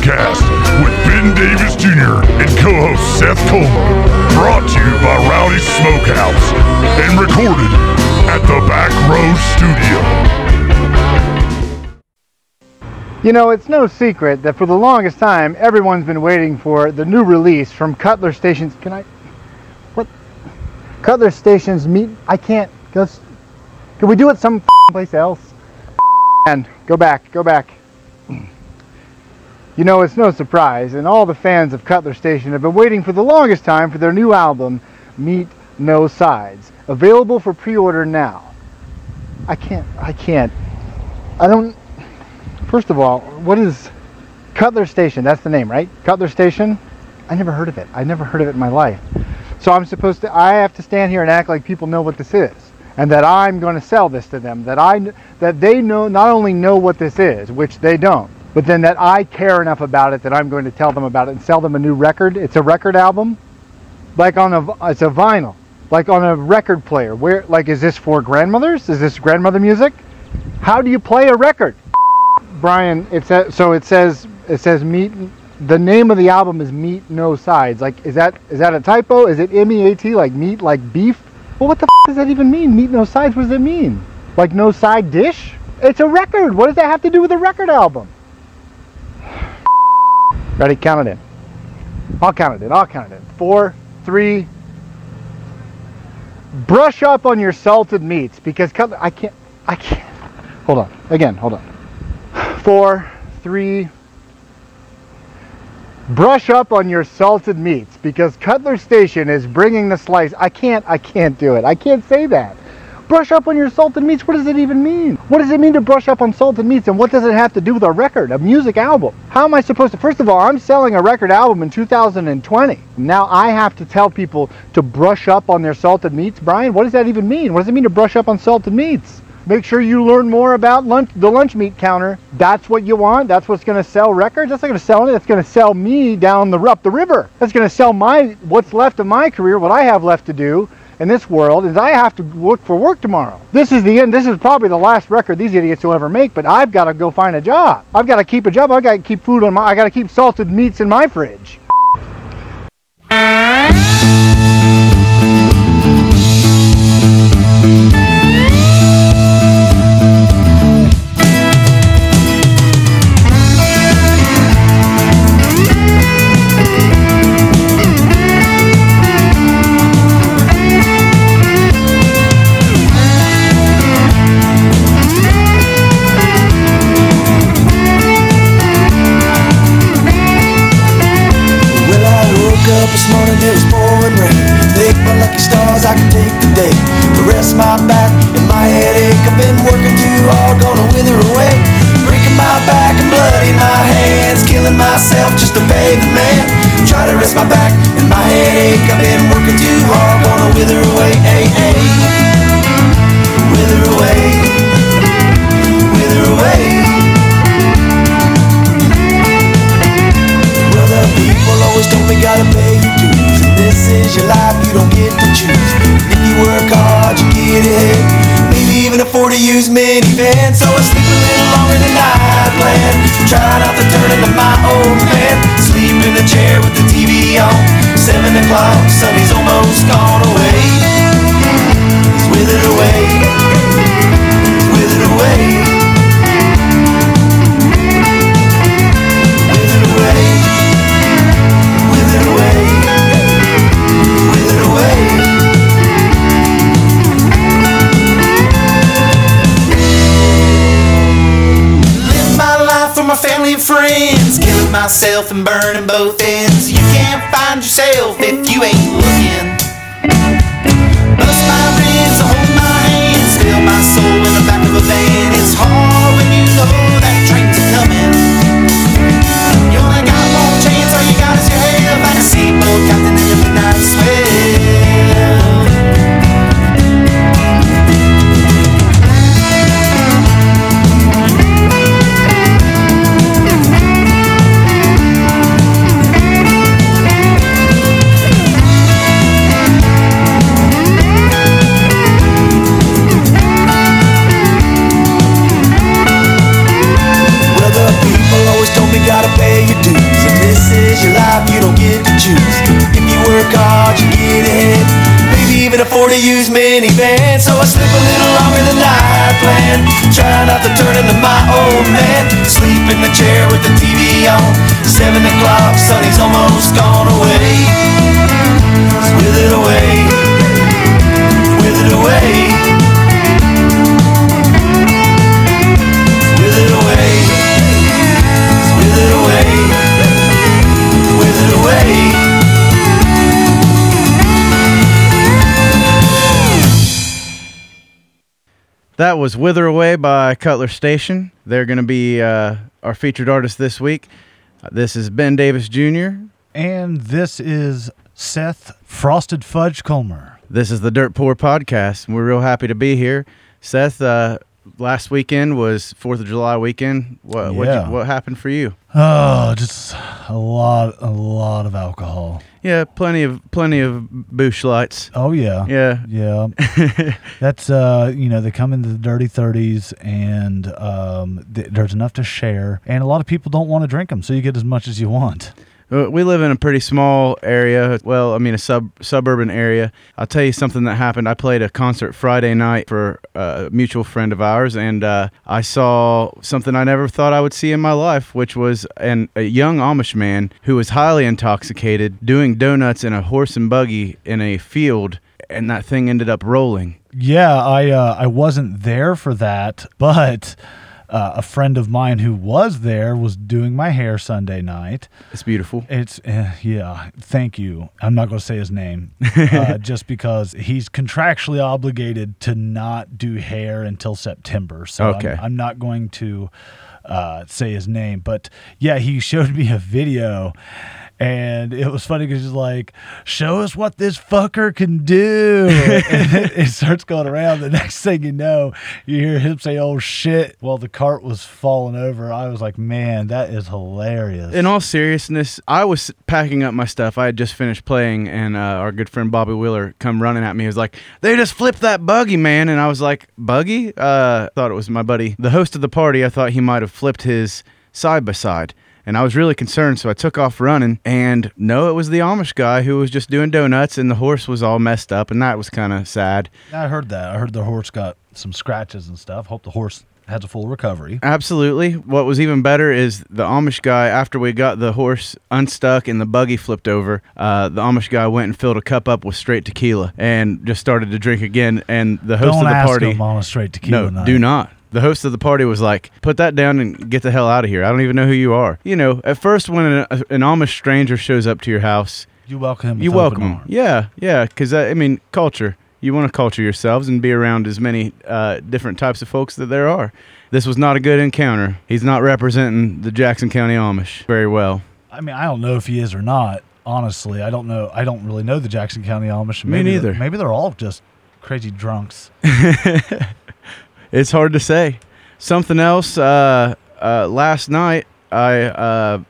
Podcast with Ben Davis Jr. and co-host Seth Coleman. Brought to you by Rowdy Smokehouse and recorded at the Back Row Studio. You know, it's no secret that for the longest time, everyone's been waiting for the new release from Cutler Stations. Can I? What? Cutler Stations meet. I can't. Let's, can we do it some place else? And go back. Go back. You know, it's no surprise, and all the fans of Cutler Station have been waiting for the longest time for their new album, Meet No Sides, available for pre-order now. I can't. I can't. I don't. First of all, what is Cutler Station? That's the name, right? Cutler Station? I never heard of it. I never heard of it in my life. So I'm supposed to, I have to stand here and act like people know what this is. And that I'm going to sell this to them. That I, that they know, not only know what this is, which they don't, but then that I care enough about it that I'm going to tell them about it and sell them a new record. It's a record album, like on a, it's a vinyl, like on a record player. Where, like, is this for grandmothers? Is this grandmother music? How do you play a record? Brian, it says so. It says it says meet. The name of the album is Meat No Sides. Like, is that is that a typo? Is it M E A T like meat like beef? Well, what the f- does that even mean? Meat No Sides. What does it mean? Like no side dish? It's a record. What does that have to do with a record album? Ready? Count it in. I'll count it in. I'll count it in. Four, three. Brush up on your salted meats because I can't. I can't. Hold on. Again. Hold on. Four, three. Brush up on your salted meats because Cutler Station is bringing the slice. I can't. I can't do it. I can't say that. Brush up on your salted meats. What does it even mean? What does it mean to brush up on salted meats? And what does it have to do with a record, a music album? How am I supposed to? First of all, I'm selling a record album in 2020. Now I have to tell people to brush up on their salted meats. Brian, what does that even mean? What does it mean to brush up on salted meats? Make sure you learn more about lunch, the lunch meat counter. That's what you want. That's what's going to sell records. That's not going to sell it. That's going to sell me down the up the river. That's going to sell my what's left of my career, what I have left to do in this world is I have to look for work tomorrow. This is the end. This is probably the last record these idiots will ever make. But I've got to go find a job. I've got to keep a job. I've got to keep food on my. I got to keep salted meats in my fridge. Myself and burning both ends. You can't find yourself if you ain't looking. Bust my ribs, hold my hand, steal my soul in the back of a van. It's hard when you know that train's coming. You only got one chance, all you got is your health. Like a seaboat captain in the midnight swell. Old man. Sleep in the chair with the TV on. Seven o'clock, sunny's almost gone away. With it away. That was Wither Away by Cutler Station. They're going to be uh, our featured artist this week. This is Ben Davis Jr. And this is Seth Frosted Fudge Colmer. This is the Dirt Poor Podcast. and We're real happy to be here. Seth, uh, last weekend was Fourth of July weekend. What Yeah. you, what happened for you? Oh, just a lot, a lot of alcohol. Yeah, plenty of plenty of Busch Lights. Oh yeah, Yeah, yeah. That's uh, you know, they come into the dirty thirties, and um, th- there's enough to share, and a lot of people don't want to drink them, so you get as much as you want. Uh, We live in a pretty small area. Well, I mean, a sub suburban area. I'll tell you something that happened. I played a concert Friday night for a mutual friend of ours, and uh, I saw something I never thought I would see in my life, which was an, a young Amish man who was highly intoxicated doing donuts in a horse and buggy in a field, and that thing ended up rolling. Yeah, I uh, I wasn't there for that, but uh, a friend of mine who was there was doing my hair Sunday night. It's beautiful. It's uh, yeah. Thank you. I'm not going to say his name, uh, just because he's contractually obligated to not do hair until September. So I'm- I'm, not going to uh, say his name. But yeah, he showed me a video. And it was funny because he's like, "Show us what this fucker can do." and it, it starts going around. The next thing you know, you hear him say, "Oh shit!" While the cart was falling over, I was like, "Man, that is hilarious." In all seriousness, I was packing up my stuff. I had just finished playing, and uh, our good friend Bobby Wheeler come running at me. He was like, "They just flipped that buggy, man!" And I was like, "Buggy?" Uh, thought it was my buddy, the host of the party. I thought he might have flipped his side by side, and I was really concerned. So I took off running, and no, it was the Amish guy who was just doing donuts, and the horse was all messed up, and that was kind of sad. I heard that. I heard the horse got some scratches and stuff. Hope the horse has a full recovery. Absolutely. What was even better is the Amish guy, after we got the horse unstuck and the buggy flipped over, uh, the Amish guy went and filled a cup up with straight tequila and just started to drink again. And the host Don't of the party. him on a straight tequila no, night. do not. The host of the party was like, "Put that down and get the hell out of here. I don't even know who you are." You know, at first when an, an Amish stranger shows up to your house, You welcome him. you welcome arms. Yeah, yeah, because I mean, culture. You want to culture yourselves and be around as many uh, different types of folks that there are. This was not a good encounter. He's not representing the Jackson County Amish very well. I mean, I don't know if he is or not. Honestly, I don't know. I don't really know the Jackson County Amish. Me Maybe neither. Maybe they're all just crazy drunks. It's hard to say. Something else. Uh, uh, last night I uh,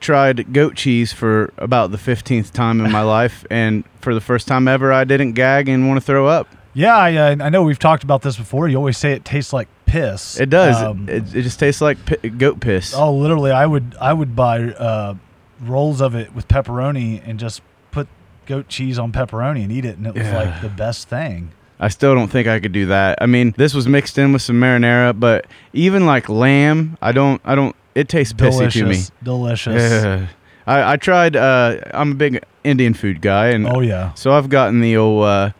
tried goat cheese for about the fifteenth time in my life, and for the first time ever, I didn't gag and want to throw up. Yeah, I, uh, I know we've talked about this before. You always say it tastes like piss. It does. Um, it, it just tastes like pi- goat piss. oh, literally, I would I would buy uh, rolls of it with pepperoni and just put goat cheese on pepperoni and eat it, and it was Yeah. like the best thing. I still don't think I could do that. I mean, this was mixed in with some marinara, but even like lamb, I don't. I don't. It tastes pissy to me. Delicious, delicious. I, I tried. Uh, I'm a big Indian food guy, and Oh yeah. so I've gotten the old uh,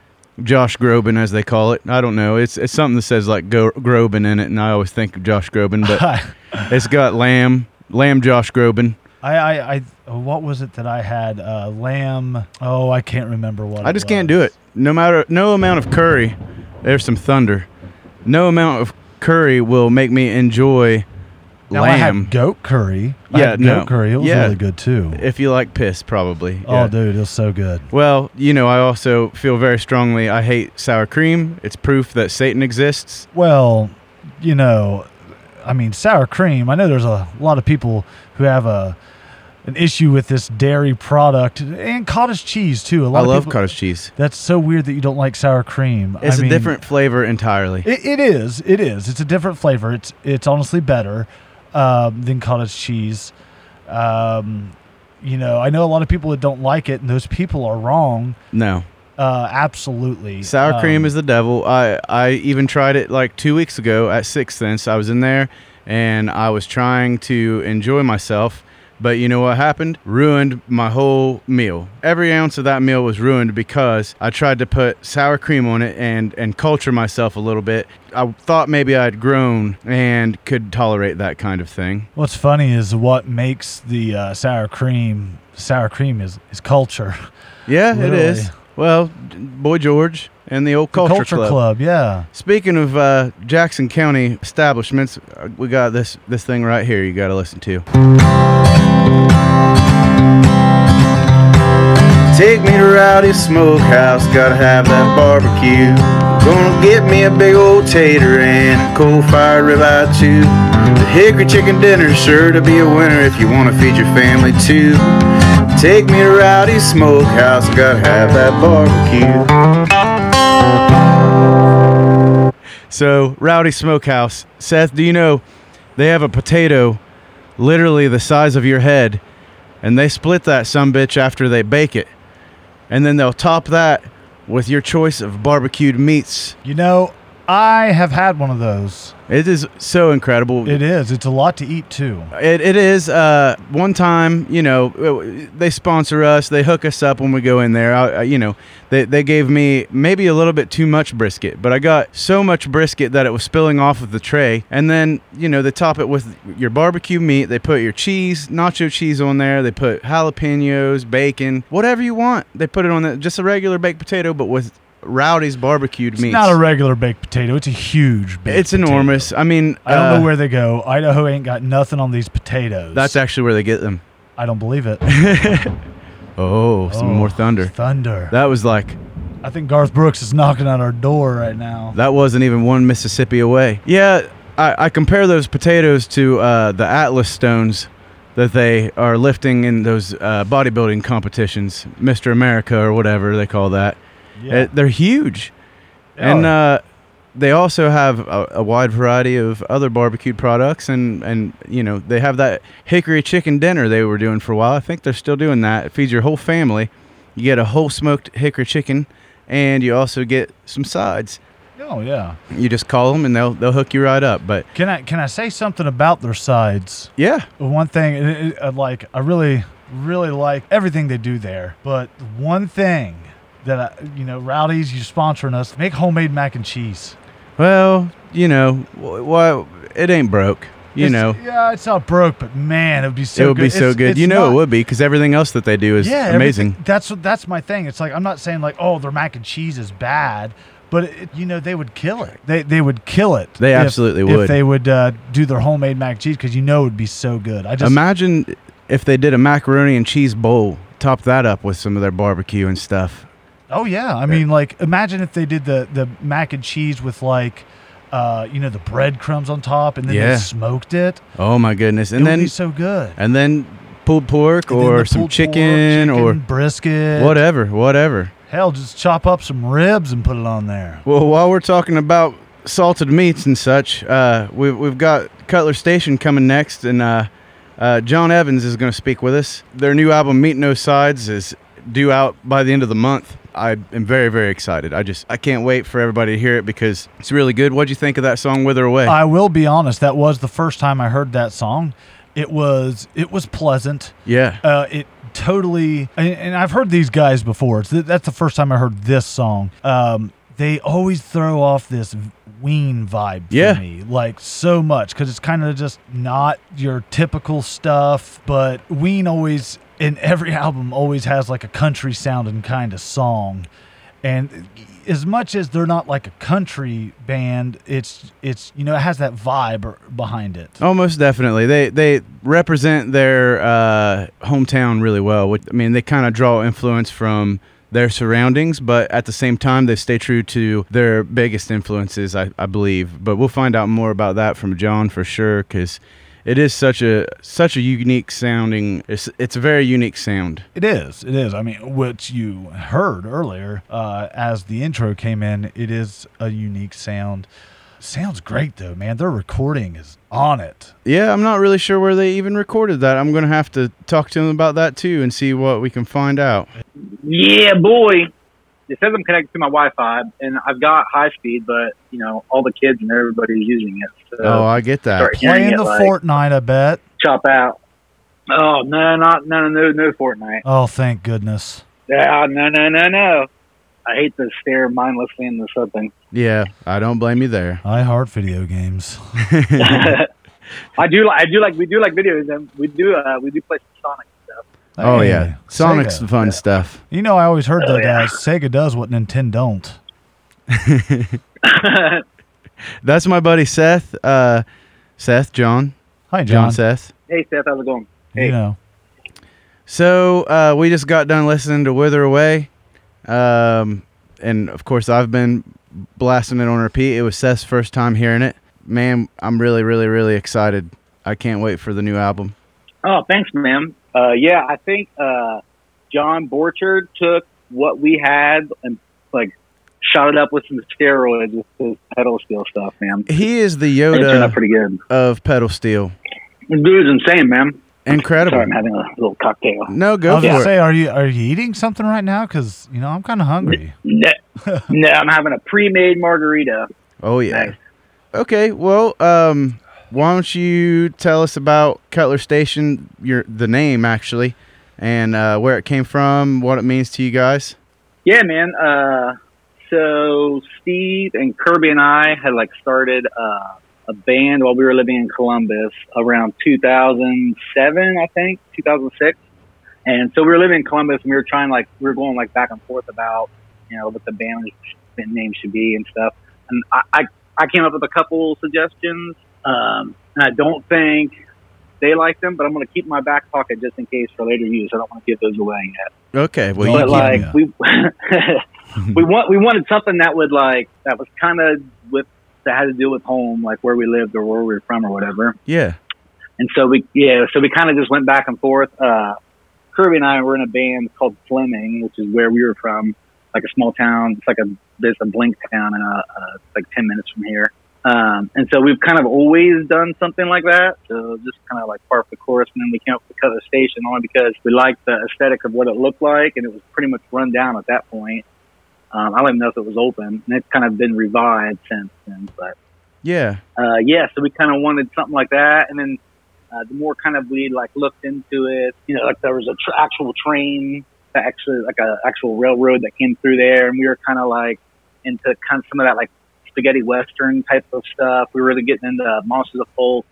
Josh Groban, as they call it. I don't know. It's it's something that says like Go- Groban in it, and I always think of Josh Groban, but it's got lamb, lamb Josh Groban. I, I, what was it that I had? Uh, lamb. Oh, I can't remember what. I just can't do it. No matter no amount of curry, there's some thunder. No amount of curry will make me enjoy Now, I lamb. had goat curry. I Yeah, had no. goat curry. It was Yeah. really good too. if you like piss, probably. Oh, yeah. dude, it was so good. Well, you know, I also feel very strongly I hate sour cream. It's proof that Satan exists. Well, you know, I mean, sour cream. I know there's a lot of people who have a an issue with this dairy product and cottage cheese too. A lot I of love people, cottage cheese. That's so weird that you don't like sour cream. It's I a mean, different flavor entirely. It, it is. It is. It's a different flavor. It's it's honestly better um, than cottage cheese. Um, you know, I know a lot of people that don't like it, and those people are wrong. no. Uh, absolutely. Sour Um, cream is the devil. I I even tried it like two weeks ago at Sixth Sense. I was in there and I was trying to enjoy myself, but you know what happened? Ruined my whole meal. Every ounce of that meal was ruined because I tried to put sour cream on it and and culture myself a little bit. I thought maybe I'd grown and could tolerate that kind of thing. What's funny is what makes the uh, sour cream sour cream is is culture. Yeah, it is. Well, Boy George and the old The culture, Club. yeah. Speaking of uh, Jackson County establishments, uh, we got this this thing right here. You got to listen to. Take me to Rowdy's Smokehouse, gotta have that barbecue. Gonna get me a big old tater and a coal fire ribeye too. The hickory chicken dinner's sure to be a winner if you wanna feed your family too. Take me to Rowdy's Smokehouse, gotta have that barbecue. So, Rowdy Smokehouse. Seth, do you know they have a potato literally the size of your head, and they split that some bitch after they bake it. And then they'll top that with your choice of barbecued meats. You know, I have had one of those. It is so incredible. It is. It's a lot to eat too. It, it is. Uh, one time, you know, uh, they sponsor us. They hook us up when we go in there. I, I, you know, they, they gave me maybe a little bit too much brisket, but I got so much brisket that it was spilling off of the tray. And then, you know, they top it with your barbecue meat. They put your cheese, nacho cheese on there. They put jalapenos, bacon, whatever you want. They put it on the, just a regular baked potato, but with Rowdy's barbecued It's meats. not a regular baked potato. It's a huge. Baked it's potato. enormous. I mean, I don't uh, know where they go. Idaho ain't got nothing on these potatoes. That's actually where they get them. I don't believe it. Oh, some Oh, more thunder. Thunder. That was like I think Garth Brooks is knocking on our door right now. that wasn't even one Mississippi away. Yeah, I, I compare those potatoes to uh, the Atlas stones that they are lifting in those uh, bodybuilding competitions, Mr. America or whatever they call that. Yeah. Uh, they're huge, Oh, and uh, they also have a, a wide variety of other barbecued products, and and you know they have that hickory chicken dinner they were doing for a while. I think they're still doing that. It feeds your whole family. You get a whole smoked hickory chicken, and you also get some sides. oh yeah. You just call them, and they'll they'll hook you right up. But Can I can I say something about their sides? yeah, One thing, it- it- uh, like I really really like everything they do there, but one thing that I, you know, Rowdy's, you're sponsoring us, make homemade mac and cheese. well, you know, why it ain't broke. You It's- know, yeah, it's not broke, but man, it would be so. it would good. be so It's- good. it's you know, not- it would be because everything else that they do is yeah, amazing. That's that's my thing. It's like I'm not saying like oh their mac and cheese is bad, but it, you know they would kill it. They they would kill it. They if- absolutely would. if they would uh, do their homemade mac and cheese because you know it would be so good. I just Imagine if they did a macaroni and cheese bowl, top that up with some of their barbecue and stuff. Oh yeah, I mean like imagine if they did the the mac and cheese with like. Uh, you know the breadcrumbs on top, and then Yeah. they smoked it. Oh my goodness! it And would then be so good. and then pulled pork And then or the some pulled pork, chicken, or chicken, brisket, whatever, whatever. Hell, just chop up some ribs and put it on there. Well, while we're talking about salted meats and such, uh, we've we've got Cutler Station coming next, and uh, uh, John Evans is going to speak with us. Their new album, Meat No Sides, is due out by the end of the month. I am very very excited. I just I can't wait for everybody to hear it because it's really good. What'd you think of that song, Wither Away? I will be honest. That was the first time I heard that song. It was it was pleasant. yeah. Uh, it totally and, and I've heard these guys before. It's, that's the first time I heard this song. Um, they always throw off this Ween vibe for Yeah. me, like so much because it's kind of just not your typical stuff. But Ween always in every album always has like a country sounding kind of song. And as much as they're not like a country band, it's it's you know it has that vibe behind it. Oh, most definitely. They they represent their uh, hometown really well. I mean, they kind of draw influence from their surroundings, but at the same time, they stay true to their biggest influences, I, I believe. But we'll find out more about that from John for sure, because it is such a such a unique sounding. It's it's a very unique sound. It is. It is. I mean, what you heard earlier uh, as the intro came in, it is a unique sound. Sounds great though, man. Their recording is on it. Yeah, I'm not really sure where they even recorded that. I'm gonna have to talk to them about that too and see what we can find out. Yeah, boy. It says I'm connected to my Wi-Fi, and I've got high speed, but you know all the kids and everybody's using it. So Oh, I get that. Playing it the like Fortnite, I bet. chop out. Oh no, not no no no Fortnite. Oh, thank goodness. Yeah, no no no no. I hate to stare mindlessly into something. Yeah, I don't blame you there. I heart video games. I do like I do like we do like videos and we do uh we do play Sonic stuff. Oh Hey, yeah, Sonic's Sega. the fun stuff. You know, I always heard Oh, that yeah. uh, Sega does what Nintendo don't. That's my buddy Seth. Uh, Seth John Hi, John John. Seth. hey Seth, how's it going? Hey. You know, So uh, we just got done listening to Wither Away, um, and of course I've been blasting it on repeat. It was Seth's first time hearing it. Man, I'm really, really, really excited. I can't wait for the new album. Oh, thanks, man. Uh, yeah, I think uh, John Borchard took what we had and like shot it up with some steroids with his pedal steel stuff, man. He is the It turned out Yoda pretty good. of pedal steel. The dude's insane, man. Incredible. Sorry, I'm having a little cocktail. No, go I was for gonna it. say, are you are you eating something right now? Because you know, I'm kind of hungry. No, no, I'm having a pre-made margarita. Oh yeah. Nice. Okay, well, um, why don't you tell us about Cutler Station, your the name actually, and uh, where it came from, what it means to you guys? Yeah, man. Uh, so Steve and Kirby and I had like started uh, a band while we were living in Columbus around 2007, I think, 2006. And so we were living in Columbus and we were trying like we were going like back and forth about you know what the band name should be and stuff. And I I, I came up with a couple suggestions. Um, and I don't think they like them, but I'm going to keep my back pocket just in case for later use. I don't want to give those away yet Okay, well, but like we we want we wanted something that would like that was kind of with that had to do with home, like where we lived or where we were from or whatever. yeah, And so we yeah, so we kind of just went back and forth. Uh, Kirby and I were in a band called Fleming, which is where we were from, like a small town. It's like a there's a blink town, and uh, uh, like ten minutes from here. Um, and so we've kind of always done something like that. So just kind of like part of the chorus, and then we came up with the Cutler Station only because we liked the aesthetic of what it looked like, and it was pretty much run down at that point. Um, I don't even know if it was open, and it's kind of been revived since then. But yeah, uh, yeah, so we kind of wanted something like that, and then uh, the more kind of we like looked into it, you know, like there was a tr- actual train that actually like a actual railroad that came through there, and we were kind of like into kind of some of that like spaghetti western type of stuff. We were really getting into Monsters of Folk,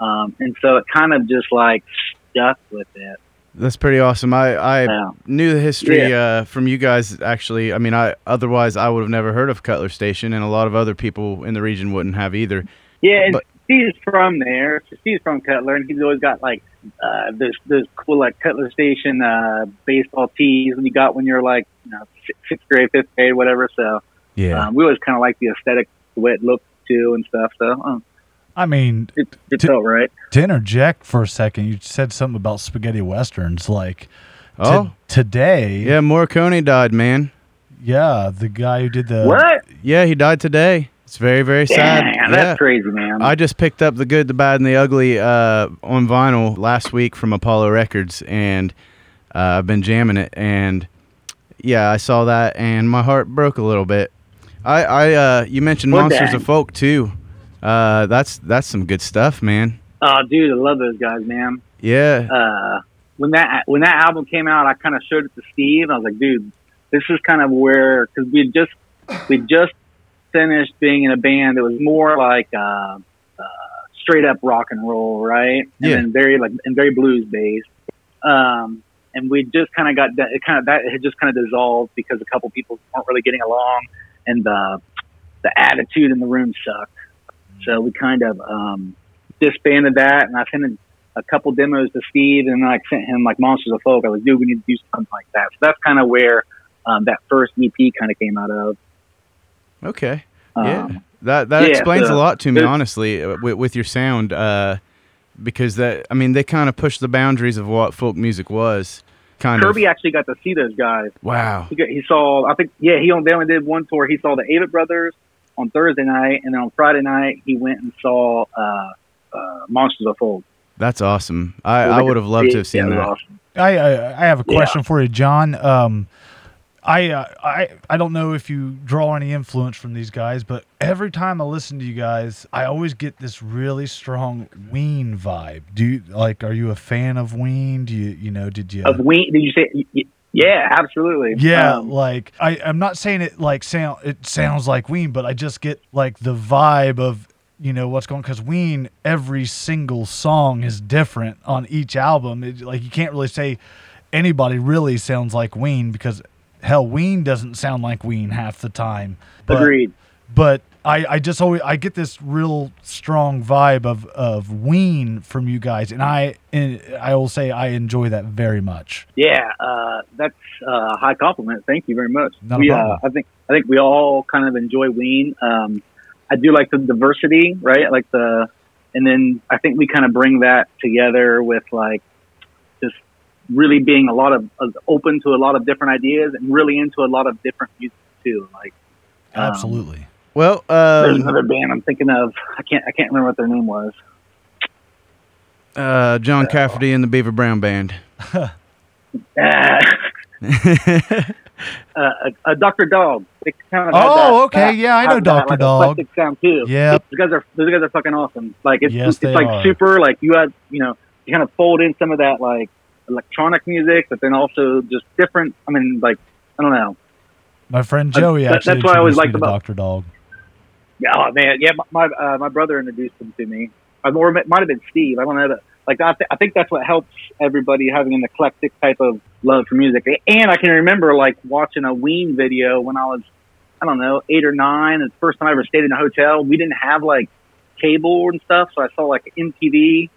um, and so it kind of just like stuck with it. that's pretty awesome. I I Yeah. knew the history uh, from you guys. Actually, I mean, I otherwise I would have never heard of Cutler Station, and a lot of other people in the region wouldn't have either. Yeah, and But- Steve's from there. Steve's from Cutler, and he's always got like uh, those those cool like Cutler Station uh, baseball tees when you got when you're like you know sixth grade, fifth grade, whatever. So Yeah, um, we always kind of like the aesthetic, the way it looked too, and stuff. So um, I mean, it, it T- felt right. to interject for a second, you said something about spaghetti westerns. Like, to- Oh. today, yeah. Morricone died, man. yeah, the guy who did the what? Yeah, he died today. It's very, very sad. Damn, that's crazy, man. I just picked up the good, the bad, and the ugly uh, on vinyl last week from Apollo Records, and uh, I've been jamming it. And yeah, I saw that, and my heart broke a little bit. I, I, uh, you mentioned Well, Monsters dang. of Folk too. Uh, that's that's some good stuff, man. oh, dude, I love those guys, man. Yeah, uh, when that when that album came out, I kind of showed it to Steve. I was like, dude, this is kind of where because we just we just finished being in a band that was more like uh, uh, straight up rock and roll, right? And Yeah. then very like and very blues based. Um, and we just kind of got that. It kind of that had just kind of dissolved because a couple people weren't really getting along, and the the attitude in the room sucked. So we kind of um, disbanded that, and I sent a couple demos to Steve, and I sent him like Monsters of Folk. I was, like, dude, we need to do something like that. So that's kind of where um, that first EP kind of came out of. okay. Um, yeah, that that yeah, explains so a lot to me, honestly, uh, with, with your sound. Uh, because that, I mean, they kind of pushed the boundaries of what folk music was. Kind Kirby of. actually got to see those guys. Wow. He, got, he saw, I think, yeah, he only, they only did one tour. He saw the Avett Brothers on Thursday night, and then on Friday night he went and saw uh, uh, Monsters of Folk. That's awesome. I, It I would have loved to have seen yeah, that. awesome. I, I I have a Yeah. question for you, John. Um, I, uh, I I don't know if you draw any influence from these guys, but every time I listen to you guys, I always get this really strong Ween vibe. Do you like? Are you a fan of Ween? Do you you know? Did you? Of Ween, did you say? Yeah, absolutely. yeah, Um, like I, I'm not saying it like sound it sounds like Ween, but I just get like the vibe of you know what's going because Ween every single song is different on each album. It, like you can't really say anybody really sounds like Ween because hell, Ween doesn't sound like Ween half the time. But, agreed. But I, I just always I get this real strong vibe of of Ween from you guys, and I and I will say I enjoy that very much. Yeah, uh, that's a high compliment. Thank you very much. Not we, uh. I think I think we all kind of enjoy Ween. Um, I do like the diversity, right? Like the, and then I think we kind of bring that together with like really being a lot of uh, open to a lot of different ideas and really into a lot of different music too. Like um, Absolutely. Well, there's um, another band I'm thinking of. I can't I can't remember what their name was. uh, John Cafferty and the Beaver Brown Band. Uh, a, Dr. Dog. They kind of Oh, that- okay. Yeah, I know Dr. That, like, Dog. sound too. Yep. Those guys are those guys are fucking awesome. Like it's Yes, it's they like are. super. Like you had you know you kind of fold in some of that like electronic music, but then also just different. I mean, like I don't know. My friend Joey that- actually that's what I always liked about- Dr. Dog. Yeah, oh man, yeah. My uh, my brother introduced them to me, Uh, or it might have been Steve. I don't know. That, like I, th- I think that's what helps everybody having an eclectic type of love for music. And I can remember like watching a Ween video when I was, I don't know, eight or nine. It's the first time I ever stayed in a hotel. We didn't have like cable and stuff, so I saw like MTV.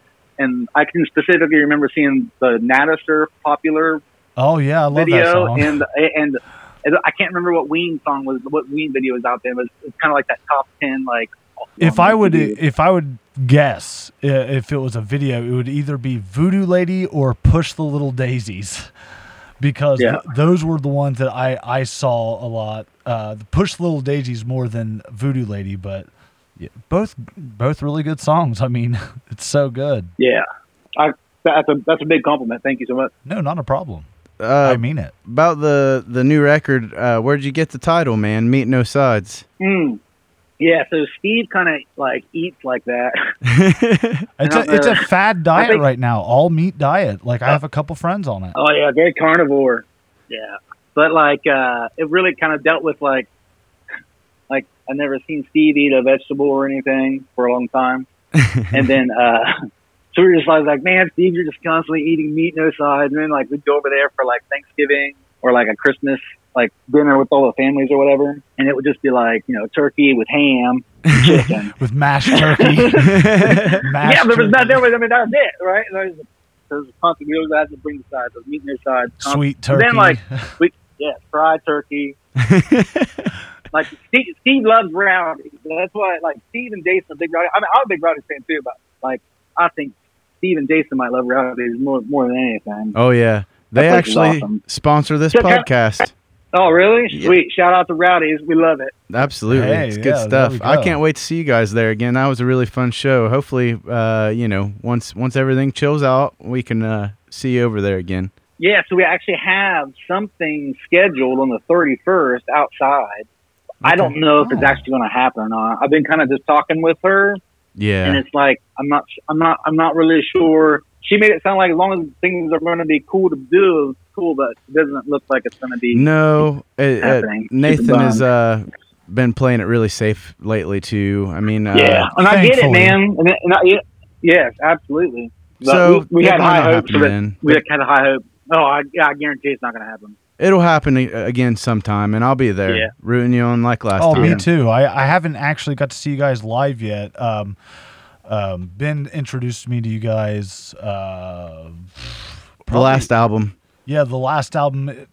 And I can specifically remember seeing the Nataster popular Oh yeah, I love that video song. and and and I can't remember what Ween song was, what Ween video was out there, but it's kind of like that top ten. Like, if I would MTV. if I would guess if it was a video, it would either be Voodoo Lady or Push the Little Daisies. Because Yeah. th- those were the ones that I, I saw a lot. Uh, the Push the Little Daisies more than Voodoo Lady, but both both really good songs. I mean, it's so good. yeah, I that's a that's a big compliment. Thank you so much. No, not a problem. Uh, I mean it. about the the new record, uh, where'd you get the title, man? Meet No Sides. Mm. Yeah, so Steve kind of like eats like that. It's don't a, it's a fad diet think- right now, all meat diet. Like I have a couple friends on it. oh yeah, very carnivore. Yeah, but like uh it really kind of dealt with like like I never seen Steve eat a vegetable or anything for a long time, and then uh so we were just like, like man, Steve, you're just constantly eating meat no sides, and then like we'd go over there for like Thanksgiving or like a Christmas like dinner with all the families or whatever, and it would just be like you know turkey with ham, chicken. with mashed turkey. mashed yeah, there was not. There was. I mean, that was it, right? There was, there was constantly we always had to bring the sides, those meat and sides. Sweet But turkey. Then like we, yeah, fried turkey. Like Steve, Steve loves rowdy. That's why like Steve and Jason big rowdy. I mean, I'm a big rowdy fan too, but like I think Steve and Jason might love rowdies more more than anything. oh yeah, they That actually awesome. sponsor this So can- podcast. Oh, really? Yeah. Sweet. Shout out to Rowdies. We love it. Absolutely, Hey, it's yeah, good stuff. we I can't wait to see you guys there again. That was a really fun show. Hopefully, uh, you know, once once everything chills out, we can uh, see you over there again. Yeah, so we actually have something scheduled on the 31st outside. I don't know if it's Oh. actually going to happen or not. I've been kind of just talking with her, Yeah. and it's like I'm not, I'm not, I'm not really sure. She made it sound like as long as things are going to be cool to do, cool, but it doesn't look like it's going to be. no, uh, uh. Nathan has uh, been playing it really safe lately too. I mean, uh, yeah, and I get it, man. And, and I, yeah, yes, absolutely. But So we, we had high hopes. happen For that. then, We had high hope. Oh, I, I guarantee it's not going to happen. It'll happen again sometime, and I'll be there Yeah. rooting you on like last Oh, time. Oh, me too. I, I haven't actually got to see you guys live yet. Um, um, ben introduced me to you guys. Uh, The last album. yeah, the last album.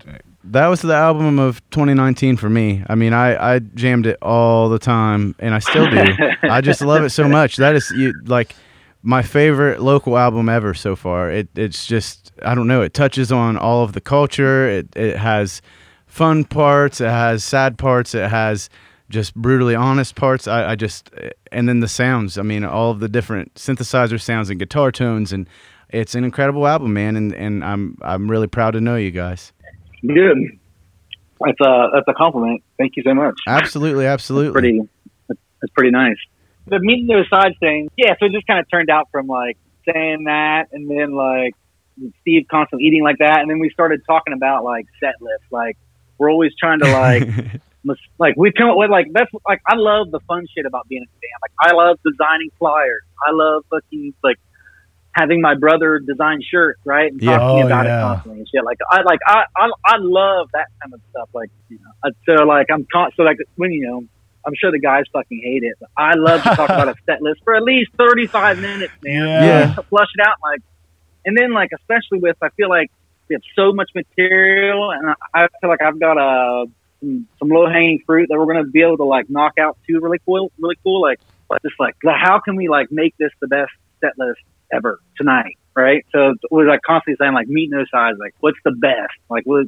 That was the album of 2019 for me. I mean, I, I jammed it all the time, and I still do. I just love it so much. That is you, like my favorite local album ever so far. It it's just I don't know. It touches on all of the culture. It it has fun parts. It has sad parts. It has just brutally honest parts. I, I just and then the sounds. I mean, all of the different synthesizer sounds and guitar tones, and it's an incredible album, man. And and I'm I'm really proud to know you guys. Good. That's a that's a compliment. Thank you so much. Absolutely, absolutely. pretty that's pretty nice. The meeting those sides thing, yeah. So it just kind of turned out from like saying that, and then like Steve constantly eating like that, and then we started talking about like set lists. Like we're always trying to like mis- like we come up with like that's like I love the fun shit about being in a band. Like I love designing flyers. I love fucking like having my brother design shirts, right? And Yeah. talking Oh, about yeah. it constantly and shit. Like I like I, I I love that kind of stuff. Like you know, so like I'm con- so like when you know. I'm sure the guys fucking hate it. But I love to talk about a set list for at least 35 minutes, man. Yeah. Yeah. To flush it out, like, and then like especially with I feel like we have so much material, and I, I feel like I've got a some, some low hanging fruit that we're gonna be able to like knock out too. Really cool, really cool. Like just like how can we like make this the best set list ever tonight, right? So was like constantly saying like meet no size, like what's the best, like what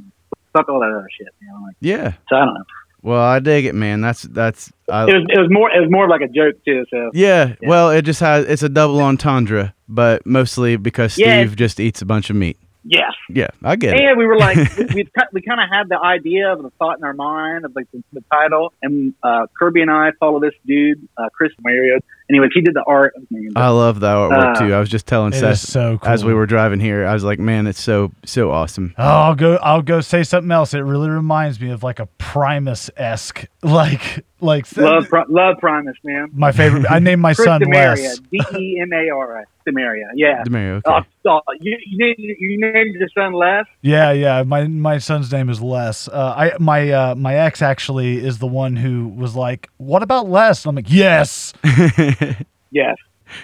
fuck all that other shit, you know? Like Yeah. so I don't know. Well, I dig it, man. That's that's. I, It was it was more it was more like a joke too. So yeah, Yeah. Well, it just has it's a double entendre, but mostly because Steve Yeah. just eats a bunch of meat. yes, Yeah, I get it. And we were like, we, we, we kind of had the idea of the thought in our mind of like the, the title. And uh, Kirby and I follow this dude, uh, Chris Mario. Anyways, he did the art. I love that artwork Uh, too. I was just telling It Seth so cool. as we were driving here. I was like, man, it's so so awesome. Oh, I'll go. I'll go say something else. It really reminds me of like a Primus esque, like like love, Pri- love Primus, man. my favorite. I named my Chris son Demaria, Wes. D E M A R I, Demaria. Yeah. Demario, okay. Oh, you, you, named, you named your son Les? Yeah, yeah. My my son's name is Les. Uh, I my uh, my ex actually is the one who was like, "What about Les?" And I'm like, "Yes." Yes.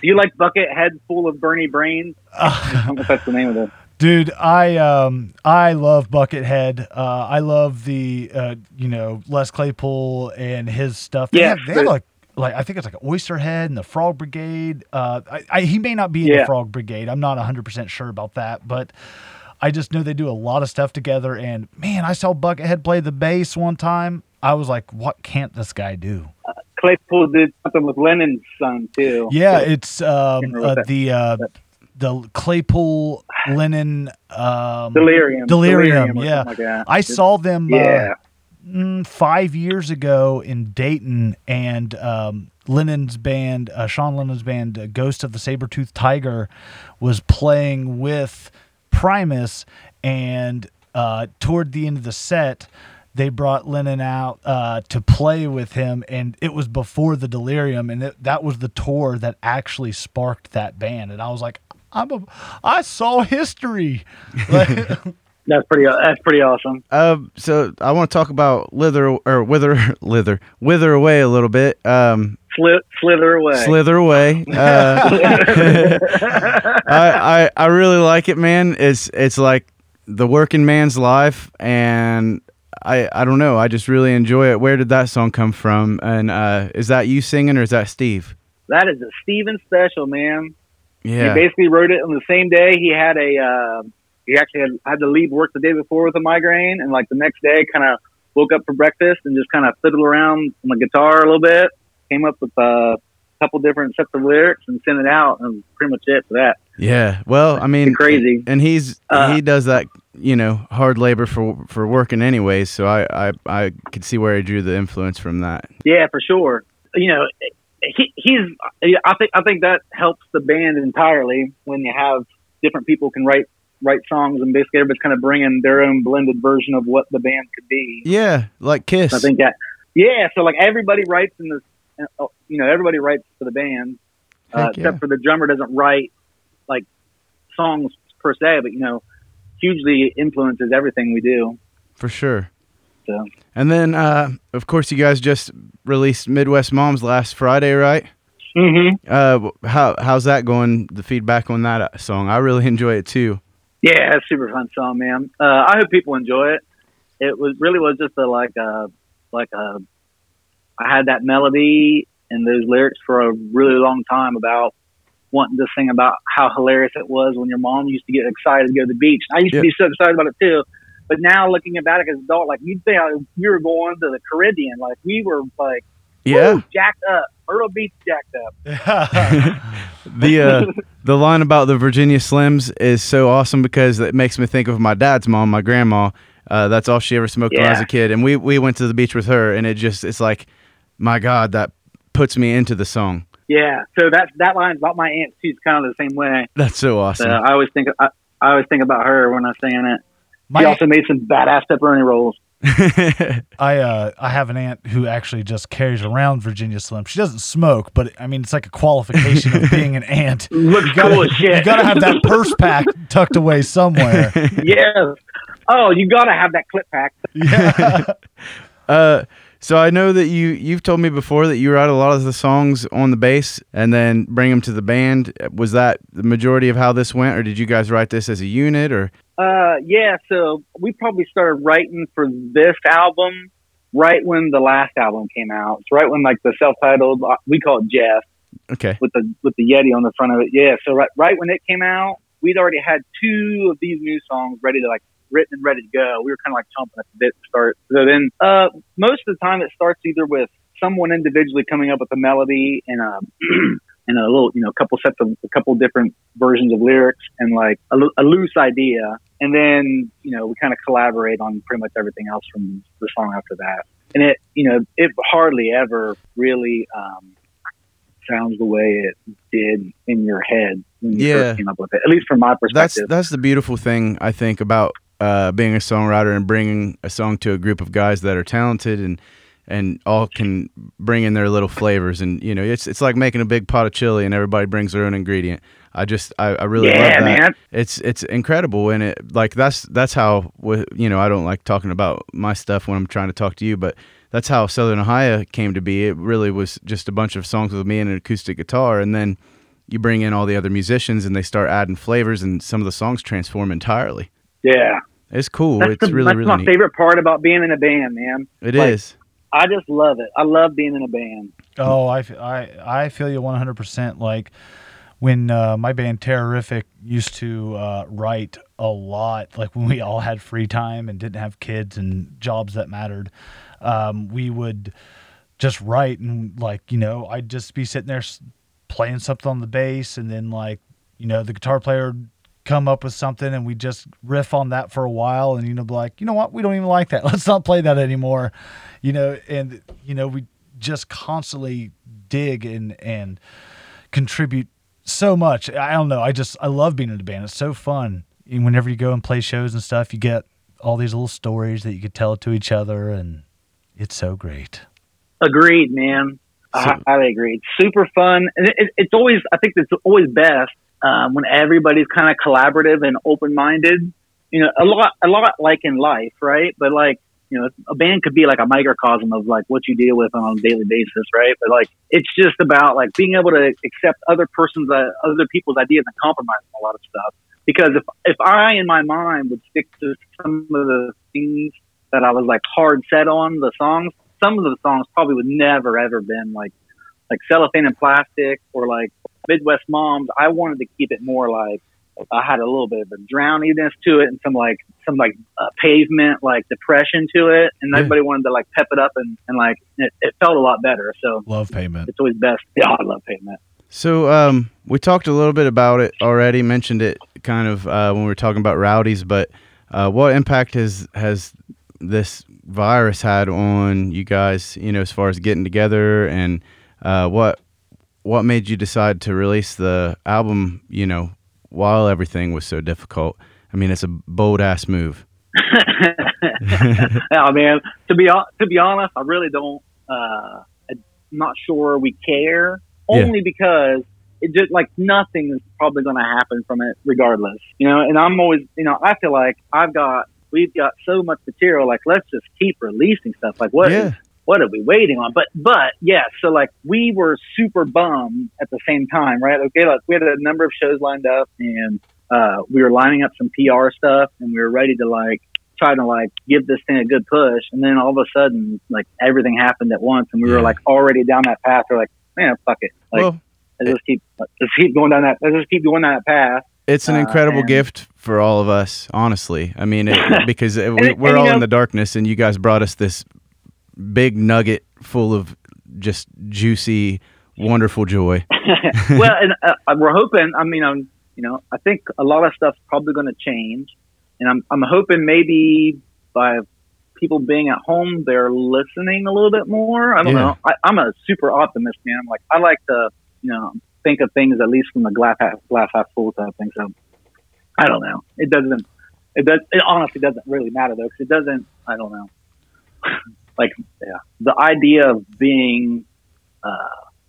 Do you like Bucket Head Full of Bernie Brains? I don't know if that's the name of it. Dude, I um I love Buckethead. Uh, I love the uh, you know Les Claypool and his stuff. They Yeah, have, they have like like I think it's like Oysterhead and the Frog Brigade. Uh, I, I he may not be in the Frog Brigade. I'm not 100 percent sure about that, but I just know they do a lot of stuff together. And man, I saw Buckethead play the bass one time. I was like, what can't this guy do? Claypool did something with Lennon's son, too. Yeah, it's um, uh, the uh, the Claypool Lennon um, Delirium. Delirium, or yeah. like. I saw them Yeah. uh, five years ago in Dayton, and um, Lennon's band, uh, Sean Lennon's band, uh, Ghost of the Saber-Toothed Tiger, was playing with Primus, and uh, toward the end of the set, they brought Lennon out uh, to play with him, and it was before the Delirium, and it, that was the tour that actually sparked that band. And I was like, I'm a, I saw history. That's pretty. That's pretty awesome. Um, so I want to talk about lither or wither, lither, wither away a little bit. Um, Sli- slither away. slither away. Uh, I, I I really like it, man. It's it's like the working man's life, and I I don't know. I just really enjoy it. Where did that song come from? And uh, is that you singing or is that Steve? that is a Steven special, man. Yeah. He basically wrote it on the same day. He had a. Uh, he actually had, had to leave work the day before with a migraine, and like the next day, kind of woke up for breakfast and just kind of fiddled around on the guitar a little bit. Came up with a couple different sets of lyrics and send it out, and pretty much it for that. Yeah. Well, I mean, crazy. and he's Uh, he does that, you know, hard labor for for working anyways. So I I I could see where he drew the influence from that. Yeah, for sure. You know, he, he's. I think I think that helps the band entirely when you have different people can write write songs and basically everybody's kind of bringing their own blended version of what the band could be. Yeah, like Kiss. I think that. Yeah, so like everybody writes in this. Uh, You know, everybody writes for the band, uh, yeah. except for the drummer doesn't write like songs per se, but you know, hugely influences everything we do. for sure. So And then, uh, of course, you guys just released Midwest Moms last Friday, right? Mm-hmm. Uh, how how's that going? The feedback on that uh, song, I really enjoy it too. Yeah, it's a super fun song, man. Uh, I hope people enjoy it. It was really was just a like a like a. I had that melody and those lyrics for a really long time about wanting to sing about how hilarious it was when your mom used to get excited to go to the beach. I used Yep. to be so excited about it too. But now looking at back as an adult, like you'd say, how we were going to the Caribbean, like we were like Yeah. woo, jacked up, Myrtle Beach jacked up. the uh, the line about the Virginia Slims is so awesome because it makes me think of my dad's mom, my grandma. Uh, that's all she ever smoked when I was a kid, and we we went to the beach with her, and it just it's like, my God, that puts me into the song. Yeah. So that that line about my aunt she's kind of the same way. That's so So awesome. I always think I, I always think about her when I'm saying it. My She also made some badass pepperoni rolls. I uh I have an aunt who actually just carries around Virginia Slim. She doesn't smoke, but I mean it's like a qualification of being an aunt. Looks You gotta, cool as shit. you gotta have that purse pack tucked away somewhere. yes. Oh, you gotta have that clip pack. Yeah. Uh, so I know that you you've told me before that you write a lot of the songs on the bass and then bring them to the band. Was that the majority of how this went, or did you guys write this as a unit? Or Uh, yeah. So we probably started writing for this album right when the last album came out. It's right when like the self-titled uh, we call it Jeff okay, with the with the Yeti on the front of it. Yeah. So right right when it came out, we'd already had two of these new songs ready to like written and ready to go. We were kind of like chomping at the bit to start. So then, uh, most of the time it starts either with someone individually coming up with a melody and a and a little, you know, a couple sets of a couple different versions of lyrics and like a, a loose idea, and then you know we kind of collaborate on pretty much everything else from the song after that. And it, you know, it hardly ever really um, sounds the way it did in your head when you Yeah. first came up with it. At least from my perspective. that's perspective. that's the beautiful thing I think about uh, being a songwriter and bringing a song to a group of guys that are talented and and all can bring in their little flavors and you know it's it's like making a big pot of chili and everybody brings their own ingredient. I just I, I really Yeah, love that. man. It's it's incredible and it like that's that's how you know I don't like talking about my stuff when I'm trying to talk to you, but that's how Southern Ohio came to be. It really was just a bunch of songs with me and an acoustic guitar, and then you bring in all the other musicians and they start adding flavors, and some of the songs transform entirely. yeah. It's cool. That's, it's the, really that's really my neat. favorite part about being in a band, man. It like- is. I just love it. I love being in a band. Oh, I, I, I feel you 100%. Like when uh, my band Terrorific used to uh, write a lot, like when we all had free time and didn't have kids and jobs that mattered, um, we would just write and, like, you know, I'd just be sitting there playing something on the bass and then, like, you know, the guitar player would come up with something and we just riff on that for a while and, you know, be like, you know what, we don't even like that. Let's not play that anymore. You know, and, you know, we just constantly dig and and contribute so much. I don't know. I just I love being in a band. It's so fun. And whenever you go and play shows and stuff, you get all these little stories that you could tell to each other, and it's so great. Agreed, man. I highly agree. It's super fun, and it, it, it's always. I think it's always best um, when everybody's kind of collaborative and open minded. You know, a lot, a lot like in life, right? But like, you know, a band could be like a microcosm of like what you deal with on a daily basis, right? But like, it's just about like being able to accept other person's, uh, other people's ideas and compromise on a lot of stuff. Because if if I in my mind would stick to some of the things that I was like hard set on the songs, some of the songs probably would never ever been like like cellophane and plastic or like Midwest Moms. I wanted to keep it more like I had a little bit of a drowniness to it and some like some like uh, pavement like depression to it, and Yeah. everybody wanted to like pep it up and and like it, it felt a lot better. So Love pavement. it's always best. Yeah, I love pavement. So um, we talked a little bit about it already. Mentioned it kind of uh, when we were talking about rowdies, but uh, what impact has has this virus had on you guys? You know, as far as getting together and uh, what what made you decide to release the album? You know, while everything was so difficult. I mean, it's a bold ass move. oh man, to be to be honest, I really don't. Uh, I'm not sure we care. Yeah. Only because it just like nothing is probably going to happen from it, regardless. You know, and I'm always, you know, I feel like I've got, we've got so much material. Like, let's just keep releasing stuff. Like, what? Yeah. What are we waiting on? But, but yeah. So like, we were super bummed at the same time, right? Okay, like we had a number of shows lined up, and uh, we were lining up some PR stuff, and we were ready to like try to like give this thing a good push, and then all of a sudden, like everything happened at once, and we Yeah. were like already down that path. We're like, man, fuck it, like well, let's just keep let's keep going down that let's just keep going down that path. it's an uh, incredible and- gift for all of us, honestly. I mean, it, because it, we, And- we're and, you all in the darkness, and you guys brought us this big nugget full of just juicy, wonderful joy. well, and uh, we're hoping. I mean, I'm, you know, I think a lot of stuff's probably going to change, and I'm, I'm hoping maybe by people being at home, they're listening a little bit more. I don't Yeah. know. I, I'm a super optimist, man. I'm Like I like to, you know, think of things at least from the glass half, glass half full type thing. So I don't know. It doesn't. It does. It honestly doesn't really matter though, because it doesn't. I don't know. like, yeah, the idea of being uh,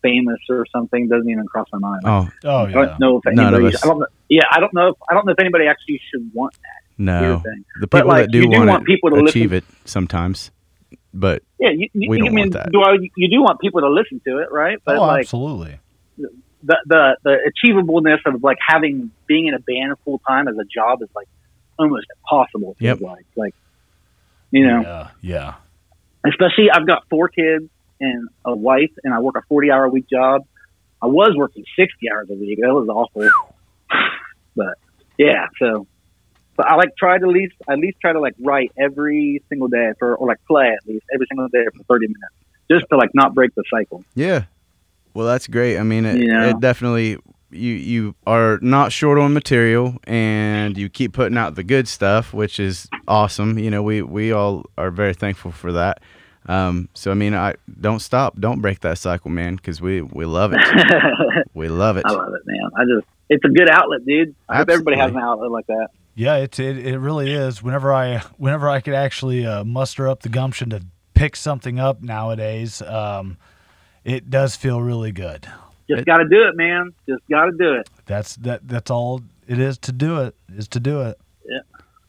famous or something doesn't even cross my mind. Oh Oh I don't yeah. know if None of anybody. us. I don't know. Yeah, I don't know. If, I don't know if anybody actually should want that. no, Weird thing. the But, people like, that do you do want, want it people to achieve listen- it sometimes, but Yeah, you, you, We I don't mean, want that. do I, you do want people to listen to it, right? But Oh, like absolutely. the, the the achievableness of like having being in a band full time as a job is like almost impossible. it feels Yep. Like, like you know, Yeah. Yeah. Especially I've got four kids and a wife, and I work a forty hour a week job. I was working sixty hours a week. That was awful. but yeah, so but I like try to at least at least try to like write every single day for or like play at least every single day for thirty minutes just to like not break the cycle. yeah. Well, that's great. I mean, it, Yeah. it definitely you you are not short on material, and you keep putting out the good stuff, which is awesome. You know, we we all are very thankful for that. Um, so I mean, I don't stop, don't break that cycle, man, because we we love it. we love it. I love it, man. I just it's a good outlet, dude. I hope everybody has an outlet like that. Yeah, it, it it really is. Whenever I whenever I could actually uh, muster up the gumption to pick something up nowadays, um, it does feel really good. Just got to do it, man. Just got to do it. That's that that's all it is to do it is to do it. Yeah.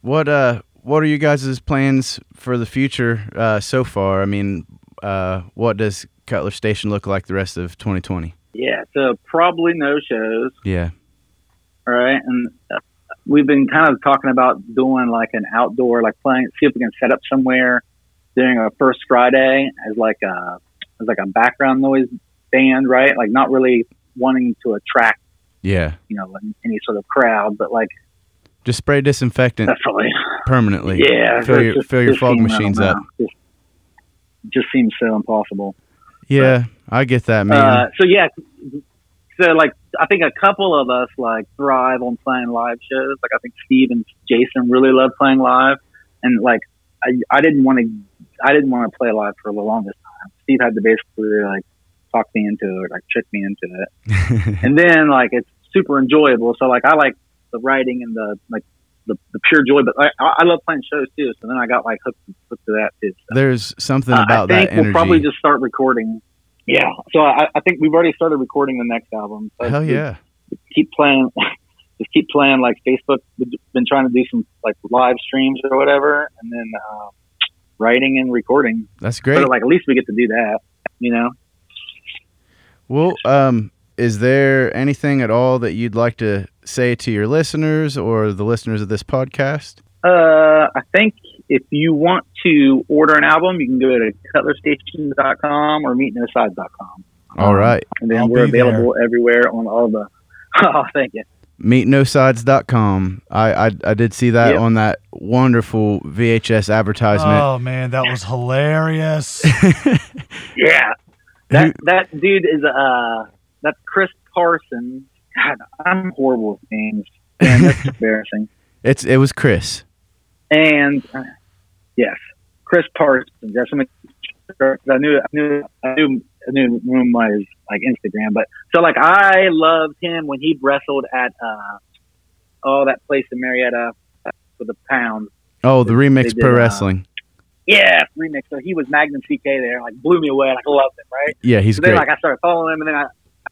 What uh what are you guys' plans for the future uh so far? I mean, uh what does Cutler Station look like the rest of 2020? Yeah. So probably no shows. Yeah. All right, and uh, we've been kind of talking about doing like an outdoor, like playing. See if we can set up somewhere during our first Friday as like a as like a background noise band, right? Like not really wanting to attract Yeah. you know any sort of crowd, but like Just spray disinfectant definitely, permanently. yeah. Fill your just- fill your fog seems- machines up. Just, just seems so impossible. Yeah, I get that, man. Uh, so yeah, so like I think a couple of us like thrive on playing live shows. Like I think Steve and Jason really love playing live, and like I, I didn't want to I didn't want to play live for the longest time. Steve had to basically like talk me into it, like trick me into it, and then like it's super enjoyable. So like I like the writing and the like the, the pure joy, but I, I love playing shows too. So then I got like hooked, hooked to that too. So. There's something Uh, about I think that we'll probably just start recording. Yeah, so I, I think we've already started recording the next album. So Hell yeah. Keep playing, just keep playing like Facebook. We've been trying to do some like live streams or whatever, and then uh, writing and recording. That's great. But like at least we get to do that, you know. Well, um, is there anything at all that you'd like to say to your listeners or the listeners of this podcast? Uh, I think if you want to order an album, you can go to cutlerstation.com or meetnosides.com. All right. And then I'll we're be there. available everywhere on all the. Oh, thank you. Meetnosides.com. I, I I did see that Yep. on that wonderful VHS advertisement. Oh man, that was hilarious. Yeah, that that dude is uh that's Chris Parsons. God, I'm horrible with names. Man, that's embarrassing. It's it was Chris. And uh, yes, Chris Parsons. That's what I knew. I knew. I knew. I knew his like Instagram. But so like I loved him when he wrestled at uh oh that place in Marietta for the pound. Oh, the remix They did, pro uh, wressling. Yeah, remix. So he was Magnum CK there. Like blew me away. Like I loved him. Right. Yeah, he's So then, great. like, I started following him, and then I,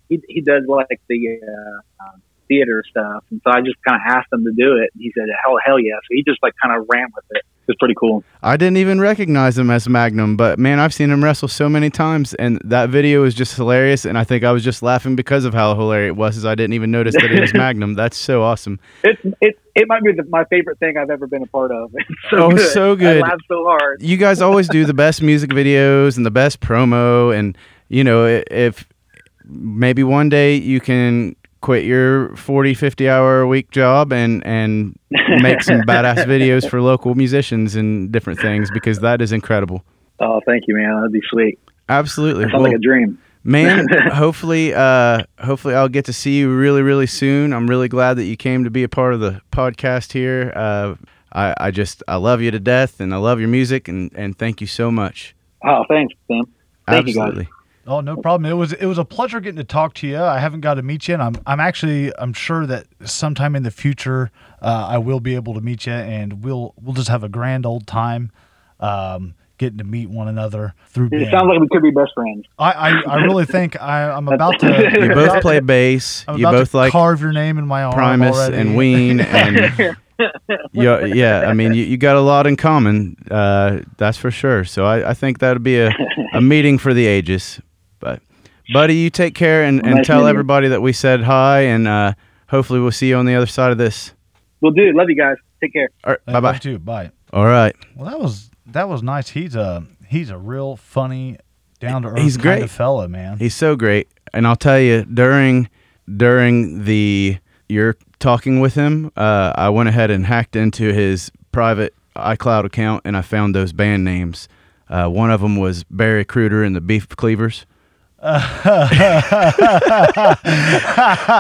he he does like the uh, um, theater stuff, and so I just kind of asked him to do it. And he said, "Hell, hell yeah!" So he just like kind of ran with it. It was pretty cool. I didn't even recognize him as Magnum, but man, I've seen him wrestle so many times, and that video is just hilarious. And I think I was just laughing because of how hilarious it was, as I didn't even notice that he was Magnum. That's so awesome. It's it it might be the, my favorite thing I've ever been a part of. It's so Oh, good. so good. I laughed so hard. You guys always do the best music videos and the best promo, and you know if maybe one day you can quit your 40 50 hour a week job and and make some badass videos for local musicians and different things because that is incredible Oh, thank you, man. That'd be sweet. absolutely Sounds Well, like a dream. man hopefully uh hopefully i'll get to see you really really soon i'm really glad that you came to be a part of the podcast here uh I, I just I love you to death, and I love your music, and and thank you so much. Oh, thanks, Tim. Thank you, guys. Absolutely. Oh, no problem. It was it was a pleasure getting to talk to you. I haven't got to meet you, and I'm I'm actually I'm sure that sometime in the future uh, I will be able to meet you, and we'll we'll just have a grand old time, um, getting to meet one another through. It band. sounds like we could be best friends. I, I I really think I I'm about to. You both play bass. I'm you about both to like carve your name in my arm Primus already. and Ween, and yeah, yeah. I mean, you, you got a lot in common. Uh, that's for sure. So I, I think that'd be a, a meeting for the ages. But, buddy, you take care and, and Nice tell meeting you. everybody that we said hi, and uh, hopefully we'll see you on the other side of this. We'll do. Love you guys. Take care. All right, Bye bye. too. Bye. All right. Well, that was that was nice. He's a he's a real funny, down to earth He's kind great. of fella, man. He's so great, and I'll tell you during during the you're talking with him, uh, I went ahead and hacked into his private iCloud account, and I found those band names. Uh, one of them was Barry Cruder and the Beef Cleavers.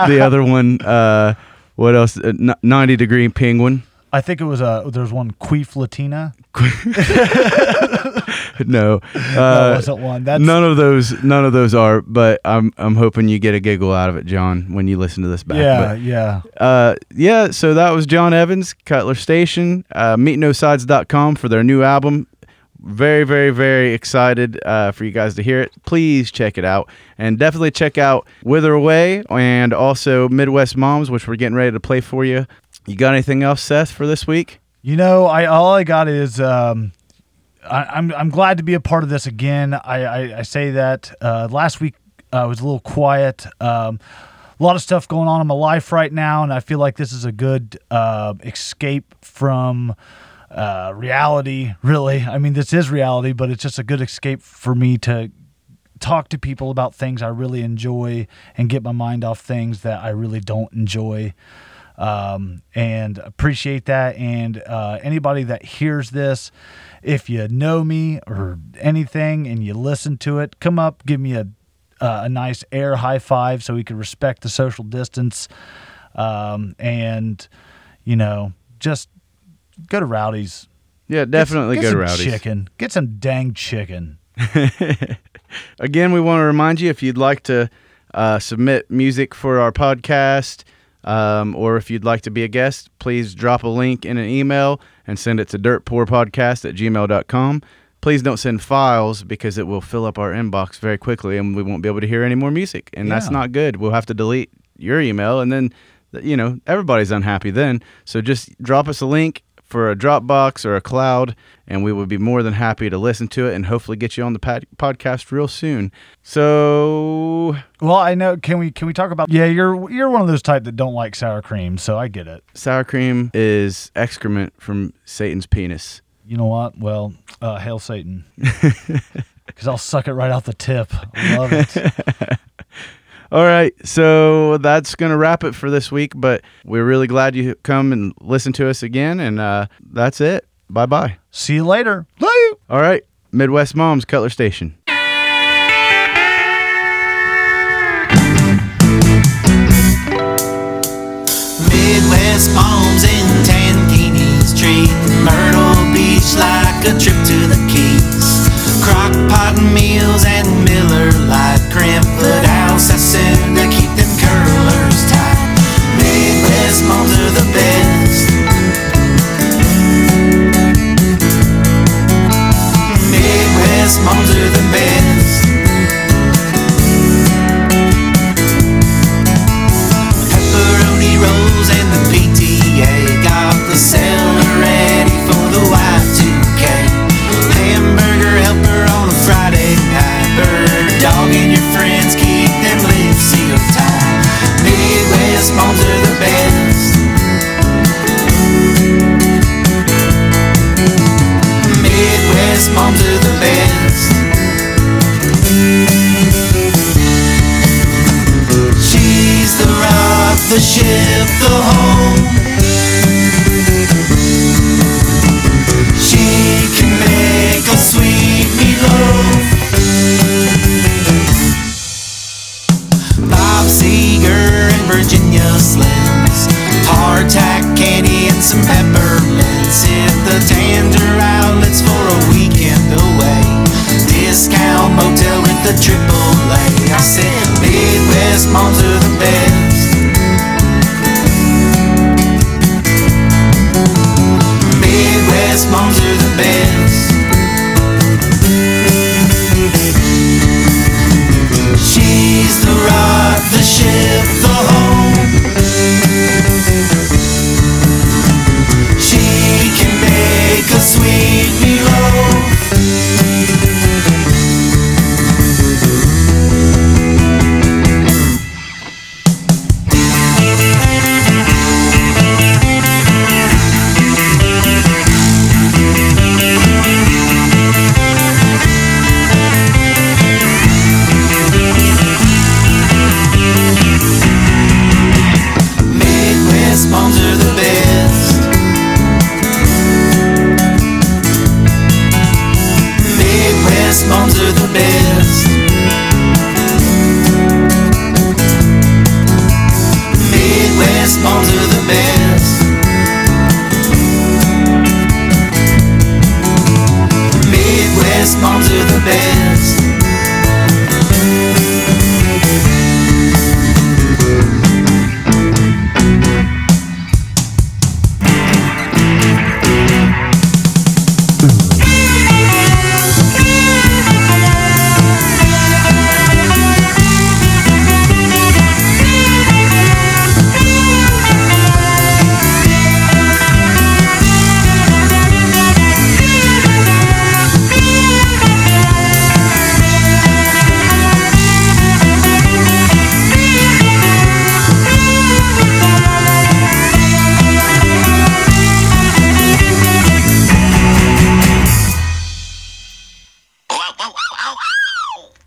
The other one, uh, what else? Uh, N- Ninety Degree Penguin. I think it was uh there's one Queef Latina. No, that uh, wasn't one. That's none of those. None of those are. But I'm I'm hoping you get a giggle out of it, John, when you listen to this back. yeah, But, yeah. uh, yeah, so that was John Evans, Cutler Station, uh, meetnosides.com for their new album. Very, very, very excited uh, for you guys to hear it. Please check it out. And definitely check out Wither Away and also Midwest Moms, which we're getting ready to play for you. You got anything else, Seth, for this week? You know, I all I got is um, I, I'm I'm glad to be a part of this again. I I, I say that uh, last week uh, was a little quiet. Um, a lot of stuff going on in my life right now, and I feel like this is a good uh, escape from uh, reality. Really, I mean, this is reality, but it's just a good escape for me to talk to people about things I really enjoy and get my mind off things that I really don't enjoy. Um, and appreciate that. And uh, anybody that hears this, if you know me or anything and you listen to it, come up, give me a uh, a nice air high five so we can respect the social distance. Um, and you know, just go to Rowdy's. Yeah, Get definitely go get to Rowdy's. Chicken. Get some dang chicken. Again, we want to remind you if you'd like to uh, submit music for our podcast um, or if you'd like to be a guest, please drop a link in an email and send it to dirtpoorpodcast at gmail.com. Please don't send files because it will fill up our inbox very quickly and we won't be able to hear any more music. And that's not good. We'll have to delete your email and then, you know, everybody's unhappy then. So just drop us a link for a Dropbox or a cloud, and we would be more than happy to listen to it and hopefully get you on the pod- podcast real soon. So, Well, I know. Can we can we talk about? Yeah, you're you're one of those type that don't like sour cream, so I get it. sour cream is excrement from Satan's penis. You know what? Well, uh, hail Satan, because I'll suck it right out the tip. I love it. All right, so that's going to wrap it for this week, but we're really glad you come and listen to us again, and uh, that's it. Bye bye. See you later. Later. All right, Midwest Moms, Cutler Station. Midwest moms in Tankinis treat Myrtle Beach like a trip to the Keys. Crock pot meals and Miller Lite crimp Are the best.